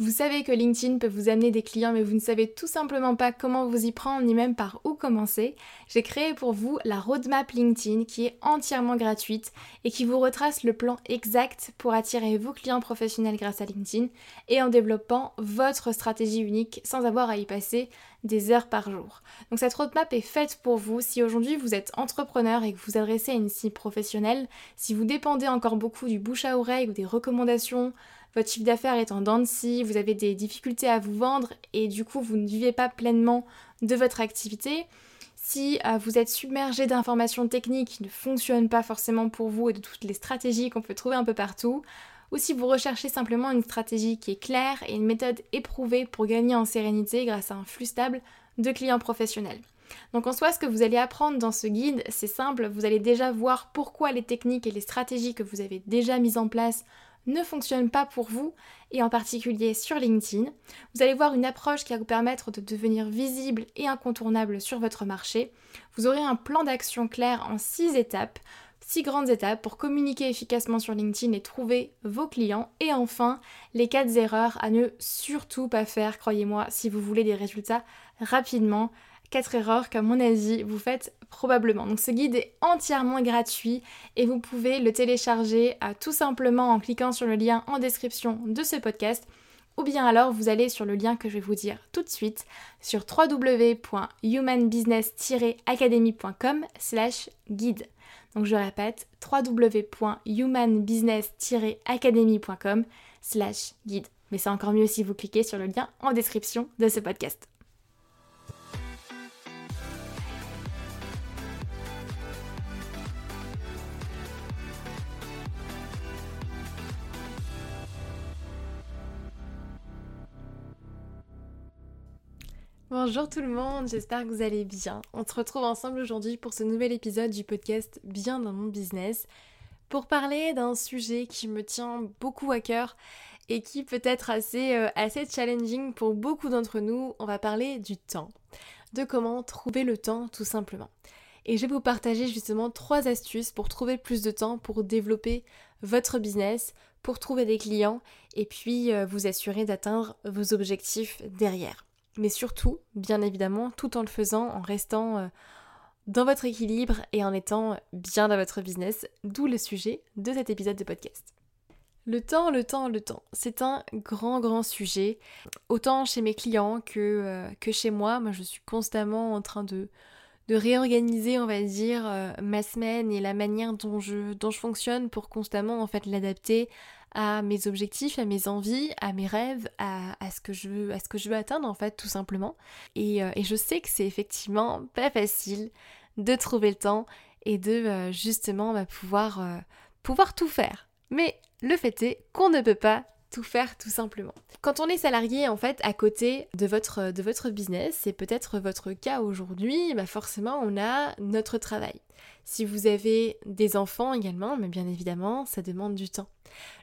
vous savez que LinkedIn peut vous amener des clients mais vous ne savez tout simplement pas comment vous y prendre ni même par où commencer. J'ai créé pour vous la roadmap LinkedIn qui est entièrement gratuite et qui vous retrace le plan exact pour attirer vos clients professionnels grâce à LinkedIn et en développant votre stratégie unique sans avoir à y passer des heures par jour. Donc cette roadmap est faite pour vous si aujourd'hui vous êtes entrepreneur et que vous adressez à une cible professionnelle, si vous dépendez encore beaucoup du bouche à oreille ou des recommandations votre chiffre d'affaires est en dents de scie, vous avez des difficultés à vous vendre et du coup vous ne vivez pas pleinement de votre activité. Si euh, vous êtes submergé d'informations techniques qui ne fonctionnent pas forcément pour vous et de toutes les stratégies qu'on peut trouver un peu partout, ou si vous recherchez simplement une stratégie qui est claire et une méthode éprouvée pour gagner en sérénité grâce à un flux stable de clients professionnels. Donc en soi, ce que vous allez apprendre dans ce guide, c'est simple, vous allez déjà voir pourquoi les techniques et les stratégies que vous avez déjà mises en place ne fonctionne pas pour vous, et en particulier sur LinkedIn. Vous allez voir une approche qui va vous permettre de devenir visible et incontournable sur votre marché. Vous aurez un plan d'action clair en 6 étapes, 6 grandes étapes pour communiquer efficacement sur LinkedIn et trouver vos clients. Et enfin, les 4 erreurs à ne surtout pas faire, croyez-moi, si vous voulez des résultats rapidement 4 erreurs qu'à mon avis vous faites probablement. Donc ce guide est entièrement gratuit et vous pouvez le télécharger tout simplement en cliquant sur le lien en description de ce podcast ou bien alors vous allez sur le lien que je vais vous dire tout de suite sur www.humanbusiness-academy.com slash guide. Donc je répète www.humanbusiness-academy.com slash guide. Mais c'est encore mieux si vous cliquez sur le lien en description de ce podcast. Bonjour tout le monde, j'espère que vous allez bien. On se retrouve ensemble aujourd'hui pour ce nouvel épisode du podcast Bien dans mon business pour parler d'un sujet qui me tient beaucoup à cœur et qui peut être assez, euh, assez challenging pour beaucoup d'entre nous. On va parler du temps, de comment trouver le temps tout simplement. Et je vais vous partager justement trois astuces pour trouver plus de temps pour développer votre business, pour trouver des clients et puis euh, vous assurer d'atteindre vos objectifs derrière mais surtout, bien évidemment, tout en le faisant, en restant euh, dans votre équilibre et en étant bien dans votre business, d'où le sujet de cet épisode de podcast. Le temps, le temps, le temps, c'est un grand, grand sujet. Autant chez mes clients que, euh, chez moi, moi je suis constamment en train de, de réorganiser, on va dire, euh, ma semaine et la manière dont je, dont je fonctionne pour constamment en fait l'adapter à mes objectifs, à mes envies, à mes rêves, à, ce, que je veux, à ce que je veux atteindre en fait tout simplement. Et, euh, je sais que c'est effectivement pas facile de trouver le temps et de euh, justement bah, pouvoir, euh, pouvoir tout faire. Mais le fait est qu'on ne peut pas tout faire tout simplement. Quand on est salarié en fait à côté de votre, de votre business, c'est peut-être votre cas aujourd'hui, bah forcément on a notre travail. Si vous avez des enfants également, mais bien évidemment ça demande du temps.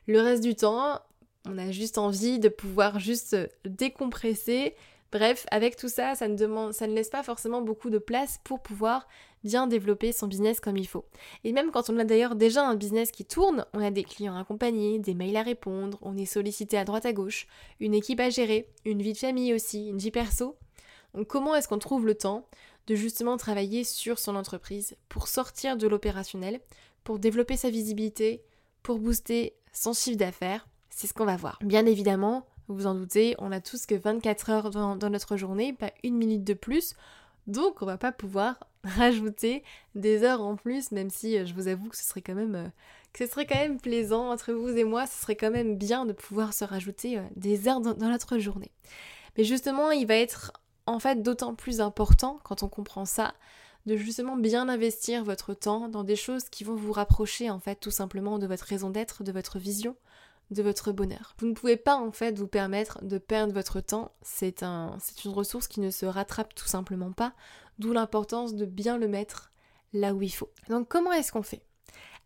Le reste du temps, on a juste envie de pouvoir juste décompresser. Bref, avec tout ça, ça ne, demande, ça ne laisse pas forcément beaucoup de place pour pouvoir bien développer son business comme il faut. Et même quand on a d'ailleurs déjà un business qui tourne, on a des clients accompagnés, des mails à répondre, on est sollicité à droite à gauche, une équipe à gérer, une vie de famille aussi, une vie perso. Comment est-ce qu'on trouve le temps de justement travailler sur son entreprise pour sortir de l'opérationnel, pour développer sa visibilité, pour booster son chiffre d'affaires? C'est ce qu'on va voir. Bien évidemment, vous vous en doutez, on a tous que 24 heures dans, dans notre journée, pas une minute de plus. Donc on va pas pouvoir rajouter des heures en plus, même si euh, je vous avoue que ce serait quand même euh, que ce serait quand même plaisant entre vous et moi, ce serait quand même bien de pouvoir se rajouter euh, des heures dans, notre journée. Mais justement, il va être en fait d'autant plus important quand on comprend ça de justement bien investir votre temps dans des choses qui vont vous rapprocher en fait tout simplement de votre raison d'être, de votre vision, de votre bonheur. Vous ne pouvez pas en fait vous permettre de perdre votre temps, c'est un, une ressource qui ne se rattrape tout simplement pas, d'où l'importance de bien le mettre là où il faut. Donc comment est-ce qu'on fait?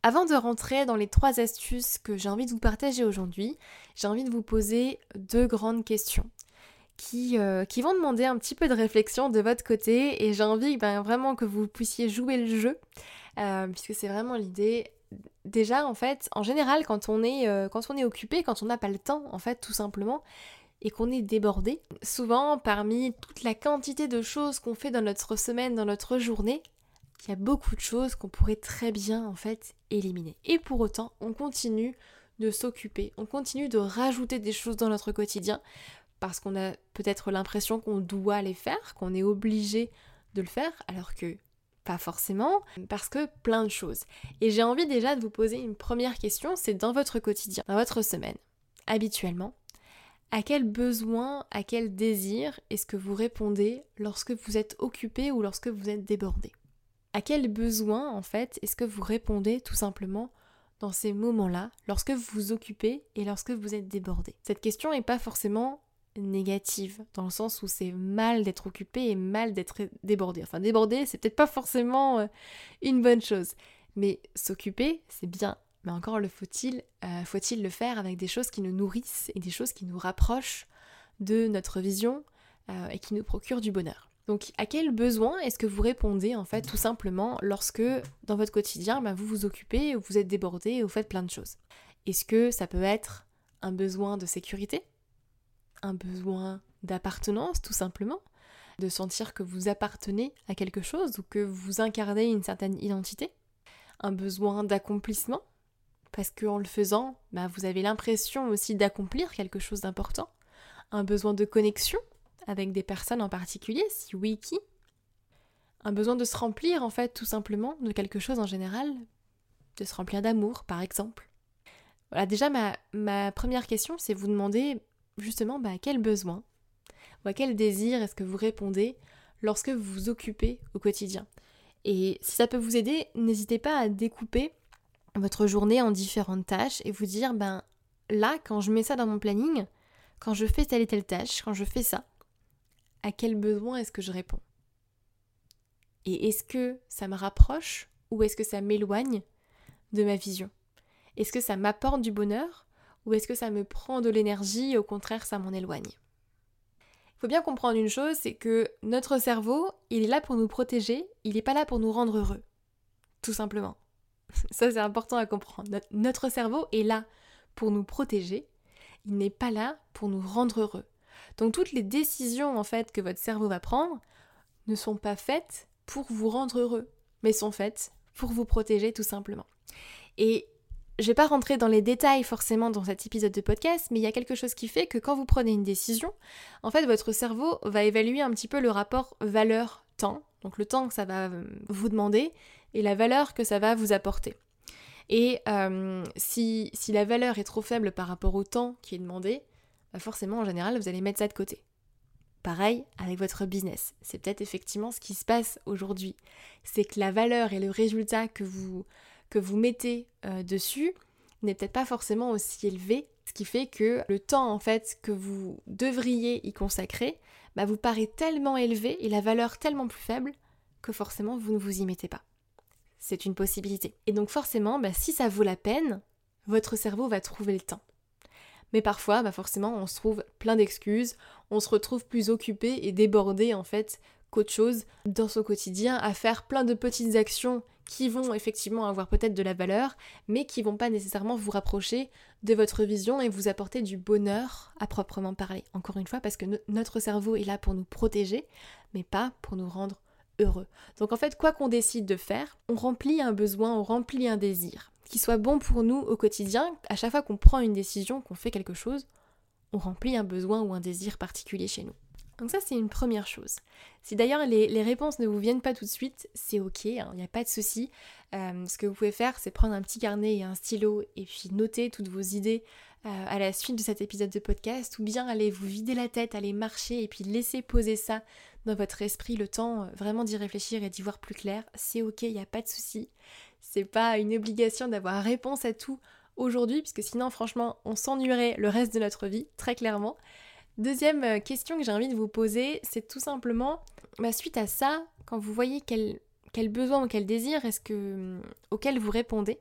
Avant de rentrer dans les trois astuces que j'ai envie de vous partager aujourd'hui, j'ai envie de vous poser deux grandes questions qui, euh, qui, vont demander un petit peu de réflexion de votre côté et j'ai envie ben, vraiment que vous puissiez jouer le jeu euh, puisque c'est vraiment l'idée déjà en fait, en général, quand on est, euh, quand on est occupé, quand on n'a pas le temps, en fait, tout simplement, et qu'on est débordé, souvent parmi toute la quantité de choses qu'on fait dans notre semaine, dans notre journée, il y a beaucoup de choses qu'on pourrait très bien en fait éliminer. Et pour autant, on continue de s'occuper, on continue de rajouter des choses dans notre quotidien parce qu'on a peut-être l'impression qu'on doit les faire, qu'on est obligé de le faire, alors que pas forcément, parce que plein de choses. Et j'ai envie déjà de vous poser une première question, c'est dans votre quotidien, dans votre semaine, habituellement, à quel besoin, à quel désir est-ce que vous répondez lorsque vous êtes occupé ou lorsque vous êtes débordé? À quel besoin, en fait, est-ce que vous répondez tout simplement dans ces moments-là, lorsque vous vous occupez et lorsque vous êtes débordé? Cette question n'est pas forcément négative, dans le sens où c'est mal d'être occupé et mal d'être débordé. Enfin, débordé, c'est peut-être pas forcément euh, une bonne chose, mais s'occuper, c'est bien. Mais encore le faut-il, euh, faut-il le faire avec des choses qui nous nourrissent et des choses qui nous rapprochent de notre vision euh, et qui nous procurent du bonheur. Donc, à quel besoin est-ce que vous répondez en fait tout simplement lorsque dans votre quotidien, bah, vous vous occupez, ou vous êtes débordé, ou vous faites plein de choses? Est-ce que ça peut être un besoin de sécurité? Un besoin d'appartenance tout simplement, de sentir que vous appartenez à quelque chose ou que vous incarnez une certaine identité, un besoin d'accomplissement, parce qu'en le faisant, bah, vous avez l'impression aussi d'accomplir quelque chose d'important, un besoin de connexion avec des personnes en particulier, si oui, qui Un besoin de se remplir en fait tout simplement de quelque chose en général, de se remplir d'amour par exemple. Voilà, déjà ma, ma première question c'est vous demander justement bah, à quel besoin ou à quel désir est-ce que vous répondez lorsque vous vous occupez au quotidien? Et si ça peut vous aider, n'hésitez pas à découper votre journée en différentes tâches et vous dire, ben là, quand je mets ça dans mon planning, quand je fais telle et telle tâche, quand je fais ça, à quel besoin est-ce que je réponds? Et est-ce que ça me rapproche ou est-ce que ça m'éloigne de ma vision? Est-ce que ça m'apporte du bonheur ou est-ce que ça me prend de l'énergie au contraire ça m'en éloigne? Il faut bien comprendre une chose, c'est que notre cerveau, il est là pour nous protéger, il n'est pas là pour nous rendre heureux. Tout simplement. Ça c'est important à comprendre. Notre cerveau est là pour nous protéger, il n'est pas là pour nous rendre heureux. Donc toutes les décisions en fait que votre cerveau va prendre ne sont pas faites pour vous rendre heureux, mais sont faites pour vous protéger tout simplement. Et je vais pas rentrer dans les détails forcément dans cet épisode de podcast, mais il y a quelque chose qui fait que quand vous prenez une décision, en fait, votre cerveau va évaluer un petit peu le rapport valeur-temps, donc le temps que ça va euh, vous demander et la valeur que ça va vous apporter. Et euh, si, si, la valeur est trop faible par rapport au temps qui est demandé, bah forcément en général vous allez mettre ça de côté. Pareil avec votre business. C'est peut-être effectivement ce qui se passe aujourd'hui. C'est que la valeur et le résultat que vous, que vous mettez euh, dessus n'est peut-être pas forcément aussi élevé, ce qui fait que le temps en fait que vous devriez y consacrer bah, vous paraît tellement élevé et la valeur tellement plus faible que forcément vous ne vous y mettez pas. C'est une possibilité. Et donc forcément, bah, si ça vaut la peine, votre cerveau va trouver le temps. Mais parfois, bah forcément, on se trouve plein d'excuses, on se retrouve plus occupé et débordé en fait qu'autre chose dans son quotidien, à faire plein de petites actions qui vont effectivement avoir peut-être de la valeur, mais qui vont pas nécessairement vous rapprocher de votre vision et vous apporter du bonheur à proprement parler. Encore une fois, parce que notre cerveau est là pour nous protéger, mais pas pour nous rendre heureux. Donc en fait, quoi qu'on décide de faire, on remplit un besoin, on remplit un désir. Qui soit bon pour nous au quotidien, à chaque fois qu'on prend une décision, qu'on fait quelque chose, on remplit un besoin ou un désir particulier chez nous. Donc ça, c'est une première chose. Si d'ailleurs les, réponses ne vous viennent pas tout de suite, c'est ok, il hein, n'y a pas de souci. Euh, ce que vous pouvez faire, c'est prendre un petit carnet et un stylo et puis noter toutes vos idées euh, à la suite de cet épisode de podcast, ou bien aller vous vider la tête, aller marcher et puis laisser poser ça dans votre esprit le temps euh, vraiment d'y réfléchir et d'y voir plus clair. C'est ok, il n'y a pas de souci. C'est pas une obligation d'avoir réponse à tout aujourd'hui, puisque sinon franchement on s'ennuierait le reste de notre vie, très clairement. Deuxième euh, question que j'ai envie de vous poser, c'est tout simplement, bah, suite à ça, quand vous voyez quel, besoin ou quel désir est-ce que, hum, auquel vous répondez,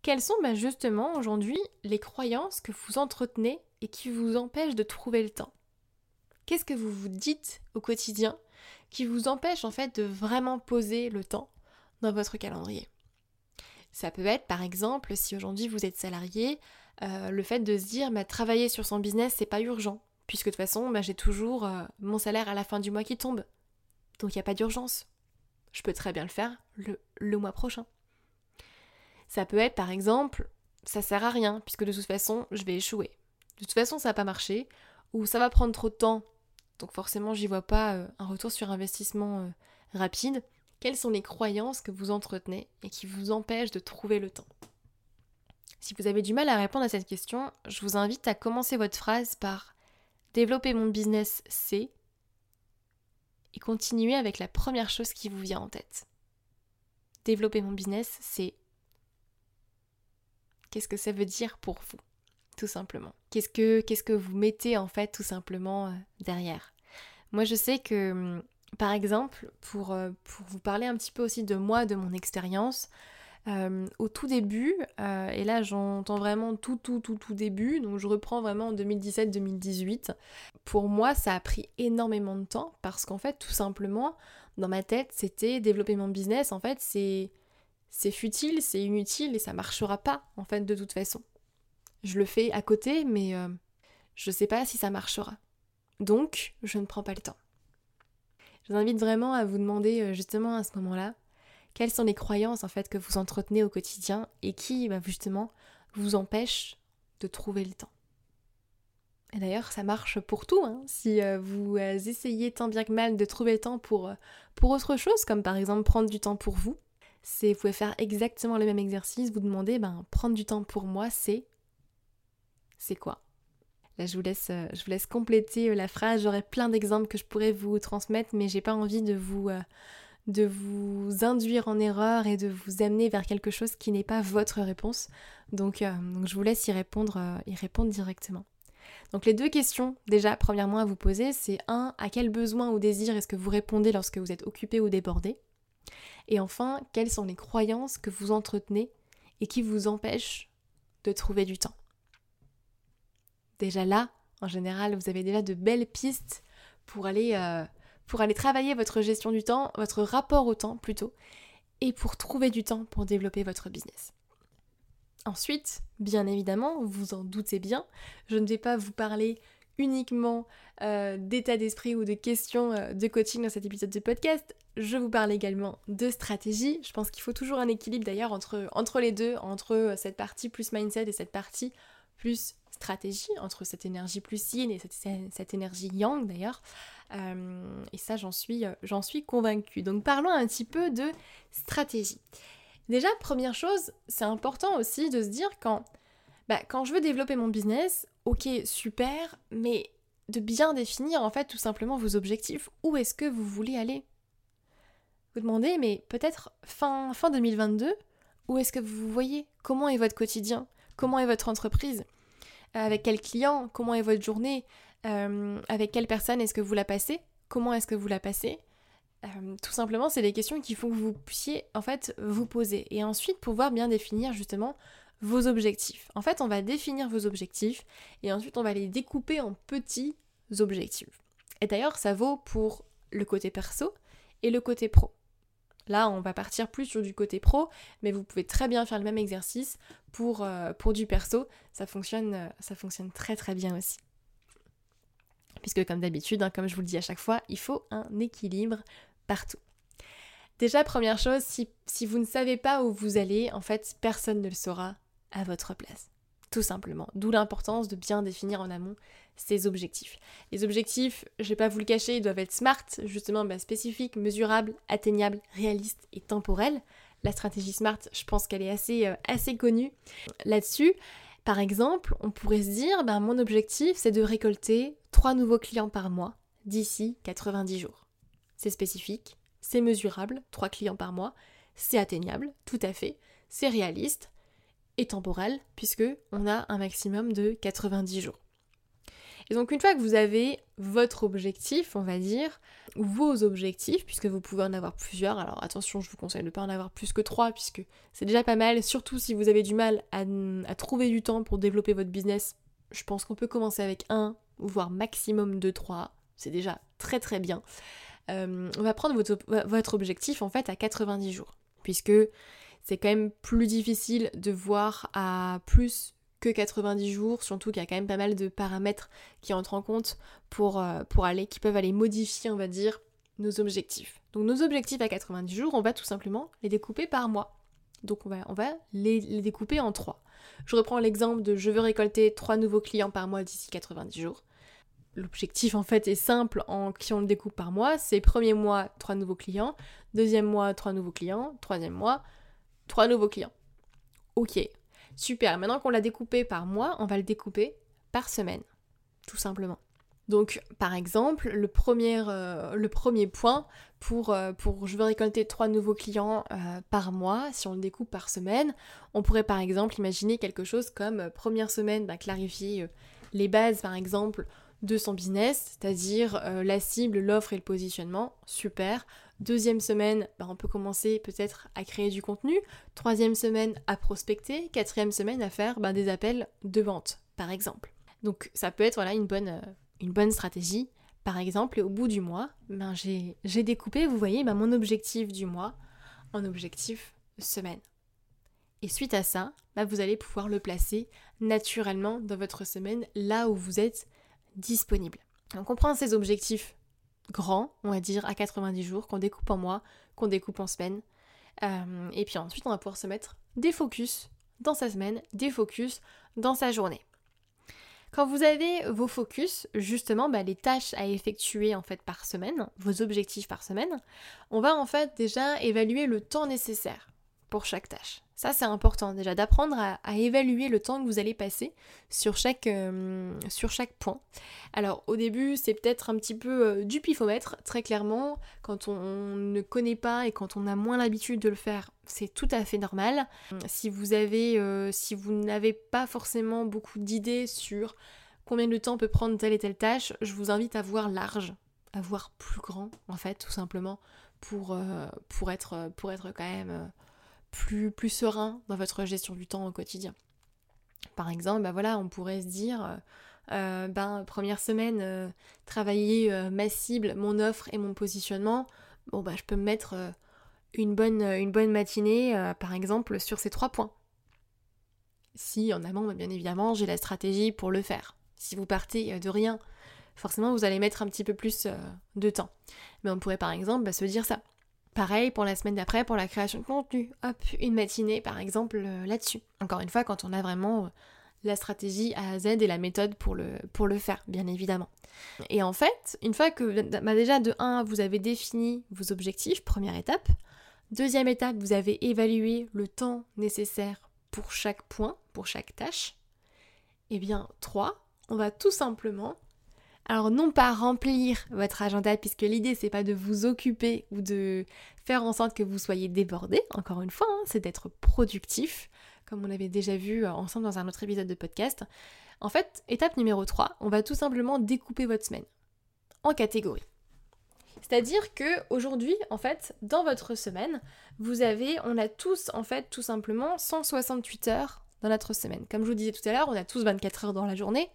quelles sont bah, justement aujourd'hui les croyances que vous entretenez et qui vous empêchent de trouver le temps? Qu'est-ce que vous vous dites au quotidien qui vous empêche en fait de vraiment poser le temps dans votre calendrier? Ça peut être par exemple si aujourd'hui vous êtes salarié, euh, le fait de se dire bah, travailler sur son business c'est pas urgent puisque de toute façon bah, j'ai toujours euh, mon salaire à la fin du mois qui tombe. Donc il n'y a pas d'urgence. Je peux très bien le faire le mois prochain. Ça peut être par exemple, ça sert à rien, puisque de toute façon, je vais échouer. De toute façon, ça va pas marcher, ou ça va prendre trop de temps, donc forcément, j'y vois pas euh, un retour sur investissement euh, rapide. Quelles sont les croyances que vous entretenez et qui vous empêchent de trouver le temps? Si vous avez du mal à répondre à cette question, je vous invite à commencer votre phrase par développer mon business, c'est et continuer avec la première chose qui vous vient en tête. Développer mon business, c'est Qu'est-ce que ça veut dire pour vous Tout simplement. Qu'est-ce que, vous mettez en fait tout simplement euh, derrière Moi je sais que, hum, par exemple, euh, pour vous parler un petit peu aussi de moi, de mon expérience, euh, au tout début, et là j'entends vraiment tout, tout, tout, tout début, donc je reprends vraiment en 2017-2018. Pour moi, ça a pris énormément de temps parce qu'en fait, tout simplement, dans ma tête, c'était développer mon business. En fait, c'est c'est futile, c'est inutile et ça marchera pas en fait de toute façon. Je le fais à côté, mais euh, je sais pas si ça marchera. Donc, je ne prends pas le temps. Je vous invite vraiment à vous demander euh, justement à ce moment-là quelles sont les croyances en fait que vous entretenez au quotidien et qui bah, justement vous empêchent de trouver le temps? Et d'ailleurs, ça marche pour tout. Hein. Si euh, vous essayez tant bien que mal de trouver le temps pour, pour autre chose, comme par exemple prendre du temps pour vous, c'est vous pouvez faire exactement le même exercice, vous demandez ben prendre du temps pour moi, c'est c'est quoi? Là, je vous laisse, euh, je vous laisse compléter euh, la phrase. J'aurais plein d'exemples que je pourrais vous transmettre, mais j'ai pas envie de vous, euh, de vous induire en erreur et de vous amener vers quelque chose qui n'est pas votre réponse. Donc, donc je vous laisse y répondre, y répondre directement. Donc les deux questions, déjà, premièrement à vous poser, c'est un, à quel besoin ou désir est-ce que vous répondez lorsque vous êtes occupé ou débordé? Et enfin, quelles sont les croyances que vous entretenez et qui vous empêchent de trouver du temps? Déjà là, en général, vous avez déjà de belles pistes pour aller, euh, pour aller travailler votre gestion du temps, votre rapport au temps plutôt, et pour trouver du temps pour développer votre business. Ensuite, bien évidemment, vous en doutez bien, je ne vais pas vous parler uniquement euh, d'état d'esprit ou de questions euh, de coaching dans cet épisode de podcast. Je vous parle également de stratégie. Je pense qu'il faut toujours un équilibre d'ailleurs entre, entre les deux, entre euh, cette partie plus mindset et cette partie plus stratégie, entre cette énergie plus yin et cette, énergie yang d'ailleurs. et ça, j'en suis, j'en suis convaincue. Donc parlons un petit peu de stratégie. Déjà, première chose, c'est important aussi de se dire quand, bah, quand je veux développer mon business, ok, super, mais de bien définir en fait tout simplement vos objectifs. Où est-ce que vous voulez aller? Vous demandez, mais peut-être fin, fin 2022, où est-ce que vous vous voyez? Comment est votre quotidien? Comment est votre entreprise? Avec quel client? Comment est votre journée? Euh, Avec quelle personne est-ce que vous la passez? Comment est-ce que vous la passez? Euh, tout simplement, c'est des questions qu'il faut que vous puissiez en fait vous poser et ensuite pouvoir bien définir justement vos objectifs. En fait, on va définir vos objectifs et ensuite on va les découper en petits objectifs. Et d'ailleurs, ça vaut pour le côté perso et le côté pro. Là, on va partir plus sur du côté pro, mais vous pouvez très bien faire le même exercice pour, euh, pour du perso. Ça fonctionne, euh, ça fonctionne très très bien aussi. Puisque comme d'habitude, hein, comme je vous le dis à chaque fois, il faut un équilibre partout. Déjà, première chose, si, si vous ne savez pas où vous allez, en fait, personne ne le saura à votre place. Tout simplement. D'où l'importance de bien définir en amont ses objectifs. Les objectifs, je vais pas vous le cacher, ils doivent être smart, justement bah, spécifiques, mesurables, atteignables, réalistes et temporels. La stratégie smart, je pense qu'elle est assez, euh, assez connue là-dessus. Par exemple, on pourrait se dire, bah, mon objectif, c'est de récolter 3 nouveaux clients par mois d'ici 90 jours. C'est spécifique, c'est mesurable, 3 clients par mois, c'est atteignable, tout à fait, c'est réaliste, et temporel, puisque on a un maximum de 90 jours. Et donc une fois que vous avez votre objectif, on va dire, vos objectifs, puisque vous pouvez en avoir plusieurs, alors attention, je vous conseille de ne pas en avoir plus que trois, puisque c'est déjà pas mal, surtout si vous avez du mal à, trouver du temps pour développer votre business, je pense qu'on peut commencer avec un, voire maximum de trois, c'est déjà très très bien. Euh, on va prendre votre objectif en fait à 90 jours, puisque c'est quand même plus difficile de voir à plus que 90 jours, surtout qu'il y a quand même pas mal de paramètres qui entrent en compte pour, euh, aller, qui peuvent aller modifier, on va dire, nos objectifs. Donc nos objectifs à 90 jours, on va tout simplement les découper par mois. Donc on va, on va les, découper en trois. Je reprends l'exemple de je veux récolter 3 nouveaux clients par mois d'ici 90 jours. L'objectif en fait est simple en qui on le découpe par mois, c'est premier mois 3 nouveaux clients, deuxième mois 3 nouveaux clients, troisième mois 3 nouveaux clients. Ok, Super, maintenant qu'on l'a découpé par mois, on va le découper par semaine, tout simplement. Donc, par exemple, le premier, euh, point pour, euh, pour je veux récolter trois nouveaux clients euh, par mois, si on le découpe par semaine, on pourrait par exemple imaginer quelque chose comme première semaine, bah, clarifier les bases par exemple de son business, c'est-à-dire la cible, l'offre et le positionnement, super. Deuxième semaine, bah, on peut commencer peut-être à créer du contenu. Troisième semaine, à prospecter. Quatrième semaine, à faire bah, des appels de vente, par exemple. Donc ça peut être voilà, une, bonne, euh, une bonne stratégie. Par exemple, au bout du mois, ben, j'ai découpé, vous voyez, ben, mon objectif du mois en objectif semaine. Et suite à ça, ben, vous allez pouvoir le placer naturellement dans votre semaine, là où vous êtes disponible. On prend ces objectifs grand, on va dire, à 90 jours, qu'on découpe en mois, qu'on découpe en semaines. Euh, et puis ensuite, on va pouvoir se mettre des focus dans sa semaine, des focus dans sa journée. Quand vous avez vos focus, justement, bah, les tâches à effectuer en fait par semaine, vos objectifs par semaine, on va en fait déjà évaluer le temps nécessaire pour chaque tâche. Ça, c'est important déjà d'apprendre à, évaluer le temps que vous allez passer sur chaque, euh, sur chaque point. Alors au début, c'est peut-être un petit peu euh, du pifomètre, très clairement. Quand on, ne connaît pas et quand on a moins l'habitude de le faire, c'est tout à fait normal. Si vous avez, euh, si vous n'avez pas forcément beaucoup d'idées sur combien de temps peut prendre telle et telle tâche, je vous invite à voir large, à voir plus grand en fait, tout simplement, pour, pour, être, pour être quand même plus, serein dans votre gestion du temps au quotidien. Par exemple, bah voilà, on pourrait se dire, euh, euh, ben, première semaine, euh, travailler ma cible, mon offre et mon positionnement, bon bah je peux me mettre une, bonne, une bonne matinée, par exemple, sur ces trois points. Si en amont, bah, bien évidemment, j'ai la stratégie pour le faire. Si vous partez de rien, forcément vous allez mettre un petit peu plus de temps. Mais on pourrait par exemple bah, se dire ça. Pareil pour la semaine d'après, pour la création de contenu. Hop, une matinée par exemple euh, là-dessus. Encore une fois, quand on a vraiment euh, la stratégie A à Z et la méthode pour le, faire, bien évidemment. Et en fait, une fois que bah déjà de 1, vous avez défini vos objectifs, première étape. Deuxième étape, vous avez évalué le temps nécessaire pour chaque point, pour chaque tâche. Et eh bien 3, on va tout simplement alors non pas remplir votre agenda puisque l'idée c'est pas de vous occuper ou de faire en sorte que vous soyez débordé, encore une fois, hein, c'est d'être productif, comme on avait déjà vu euh, ensemble dans un autre épisode de podcast. En fait, étape numéro 3, on va tout simplement découper votre semaine en catégories. C'est-à-dire que aujourd'hui, en fait, dans votre semaine, vous avez, on a tous, en fait, tout simplement 168 heures dans notre semaine. Comme je vous disais tout à l'heure, on a tous 24 heures dans la journée.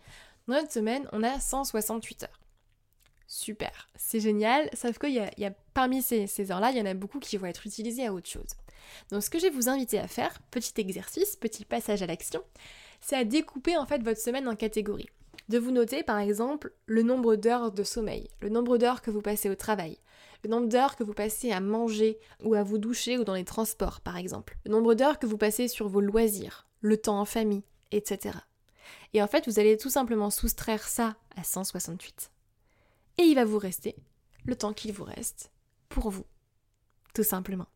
Dans notre semaine, on a 168 heures. Super, c'est génial, sauf qu'il y, parmi ces, ces heures-là, il y en a beaucoup qui vont être utilisées à autre chose. Donc ce que je vais vous inviter à faire, petit exercice, petit passage à l'action, c'est à découper en fait votre semaine en catégories. De vous noter par exemple le nombre d'heures de sommeil, le nombre d'heures que vous passez au travail, le nombre d'heures que vous passez à manger ou à vous doucher ou dans les transports par exemple, le nombre d'heures que vous passez sur vos loisirs, le temps en famille, etc. Et en fait, vous allez tout simplement soustraire ça à 168. Et il va vous rester le temps qu'il vous reste pour vous. Tout simplement.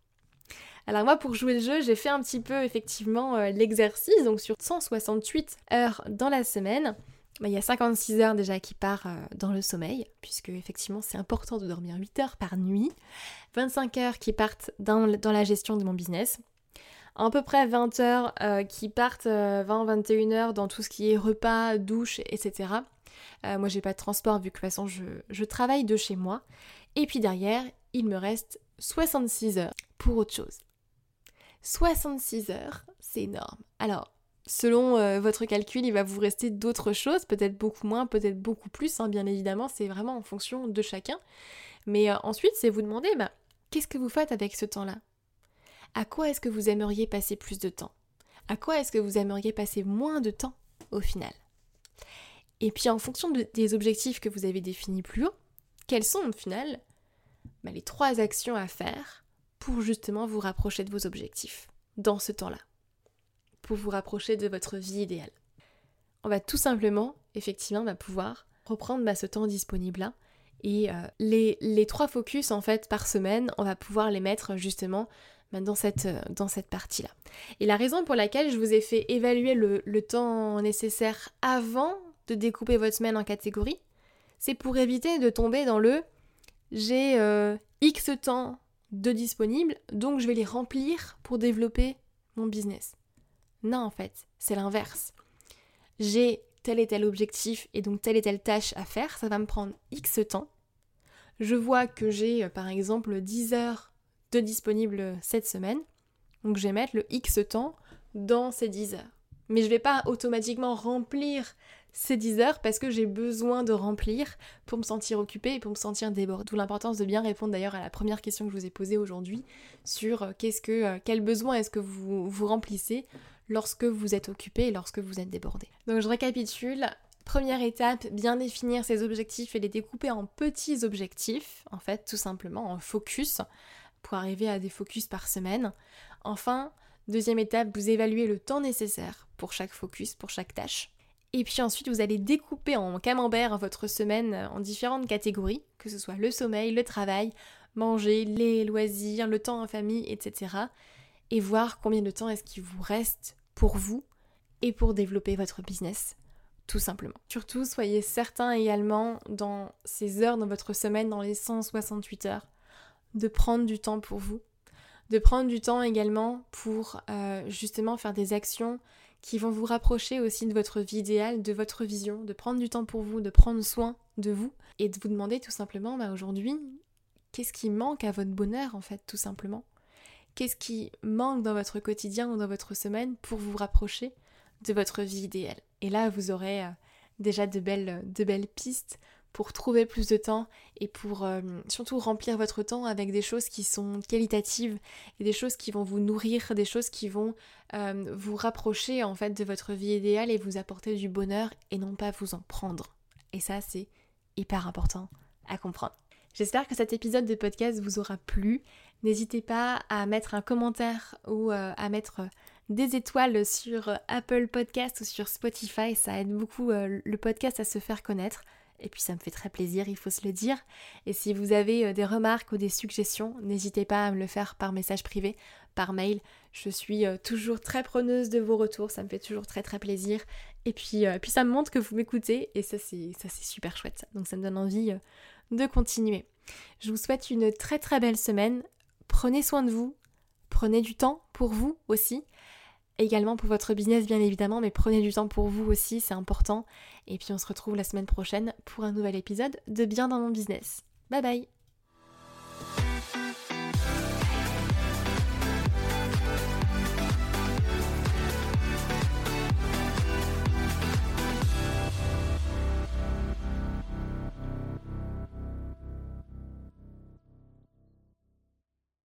Alors moi, pour jouer le jeu, j'ai fait un petit peu effectivement euh, l'exercice. Donc sur 168 heures dans la semaine, bah, il y a 56 heures déjà qui part euh, dans le sommeil, puisque effectivement c'est important de dormir 8 heures par nuit. 25 heures qui partent dans la gestion de mon business. À peu près 20 heures euh, qui partent 20-21 heures dans tout ce qui est repas, douche, etc. moi j'ai pas de transport vu que de toute façon je, travaille de chez moi. Et puis derrière, il me reste 66 heures pour autre chose. 66 heures, c'est énorme. Alors, selon euh, votre calcul, il va vous rester d'autres choses, peut-être beaucoup moins, peut-être beaucoup plus, hein, bien évidemment, c'est vraiment en fonction de chacun. Mais euh, ensuite, c'est vous demander, bah, qu'est-ce que vous faites avec ce temps-là? À quoi est-ce que vous aimeriez passer plus de temps? À quoi est-ce que vous aimeriez passer moins de temps au final? Et puis en fonction des objectifs que vous avez définis plus haut, quels sont au final bah, les trois actions à faire pour justement vous rapprocher de vos objectifs dans ce temps-là, pour vous rapprocher de votre vie idéale? On va tout simplement, effectivement, va pouvoir reprendre bah, ce temps disponible-là. Et euh, les, trois focus, en fait, par semaine, on va pouvoir les mettre justement bah, dans cette, euh, dans cette partie-là. Et la raison pour laquelle je vous ai fait évaluer le, le temps nécessaire avant de découper votre semaine en catégories, c'est pour éviter de tomber dans le j'ai euh, X temps de disponibles, donc je vais les remplir pour développer mon business. Non, en fait, c'est l'inverse. J'ai tel et tel objectif et donc telle et telle tâche à faire, ça va me prendre X temps. Je vois que j'ai euh, par exemple 10 heures de disponibles cette semaine, donc je vais mettre le X temps dans ces 10 heures. Mais je ne vais pas automatiquement remplir ces 10 heures parce que j'ai besoin de remplir pour me sentir occupée et pour me sentir débordée. D'où l'importance de bien répondre d'ailleurs à la première question que je vous ai posée aujourd'hui sur euh, qu'est-ce que, euh, quel besoin est-ce que vous, vous remplissez lorsque vous êtes occupé et lorsque vous êtes débordé. Donc je récapitule. Première étape, bien définir ses objectifs et les découper en petits objectifs, en fait, tout simplement, en focus, pour arriver à des focus par semaine. Enfin, deuxième étape, vous évaluez le temps nécessaire pour chaque focus, pour chaque tâche. Et puis ensuite, vous allez découper en camembert votre semaine en différentes catégories, que ce soit le sommeil, le travail, manger, les loisirs, le temps en famille, etc. Et voir combien de temps est-ce qu'il vous reste pour vous et pour développer votre business, tout simplement. Surtout, soyez certain également dans ces heures dans votre semaine, dans les 168 heures, de prendre du temps pour vous, de prendre du temps également pour euh, justement faire des actions qui vont vous rapprocher aussi de votre vie idéale, de votre vision, de prendre du temps pour vous, de prendre soin de vous et de vous demander tout simplement bah, aujourd'hui qu'est-ce qui manque à votre bonheur en fait tout simplement? Qu'est-ce qui manque dans votre quotidien ou dans votre semaine pour vous rapprocher de votre vie idéale? Et là vous aurez euh, déjà de belles, de belles pistes pour trouver plus de temps et pour euh, surtout remplir votre temps avec des choses qui sont qualitatives et des choses qui vont vous nourrir, des choses qui vont euh, vous rapprocher en fait de votre vie idéale et vous apporter du bonheur et non pas vous en prendre. Et ça c'est hyper important à comprendre. J'espère que cet épisode de podcast vous aura plu. N'hésitez pas à mettre un commentaire ou euh, à mettre des étoiles sur Apple Podcast ou sur Spotify. Ça aide beaucoup le podcast à se faire connaître. Et puis ça me fait très plaisir, il faut se le dire. Et si vous avez euh, des remarques ou des suggestions, n'hésitez pas à me le faire par message privé, par mail. Je suis euh, toujours très preneuse de vos retours, ça me fait toujours très très plaisir. Et puis, euh, ça me montre que vous m'écoutez et ça c'est super chouette. Donc ça me donne envie de continuer. Je vous souhaite une très très belle semaine. Prenez soin de vous, prenez du temps pour vous aussi également pour votre business bien évidemment, mais prenez du temps pour vous aussi, c'est important. Et puis on se retrouve la semaine prochaine pour un nouvel épisode de Bien dans mon business. Bye bye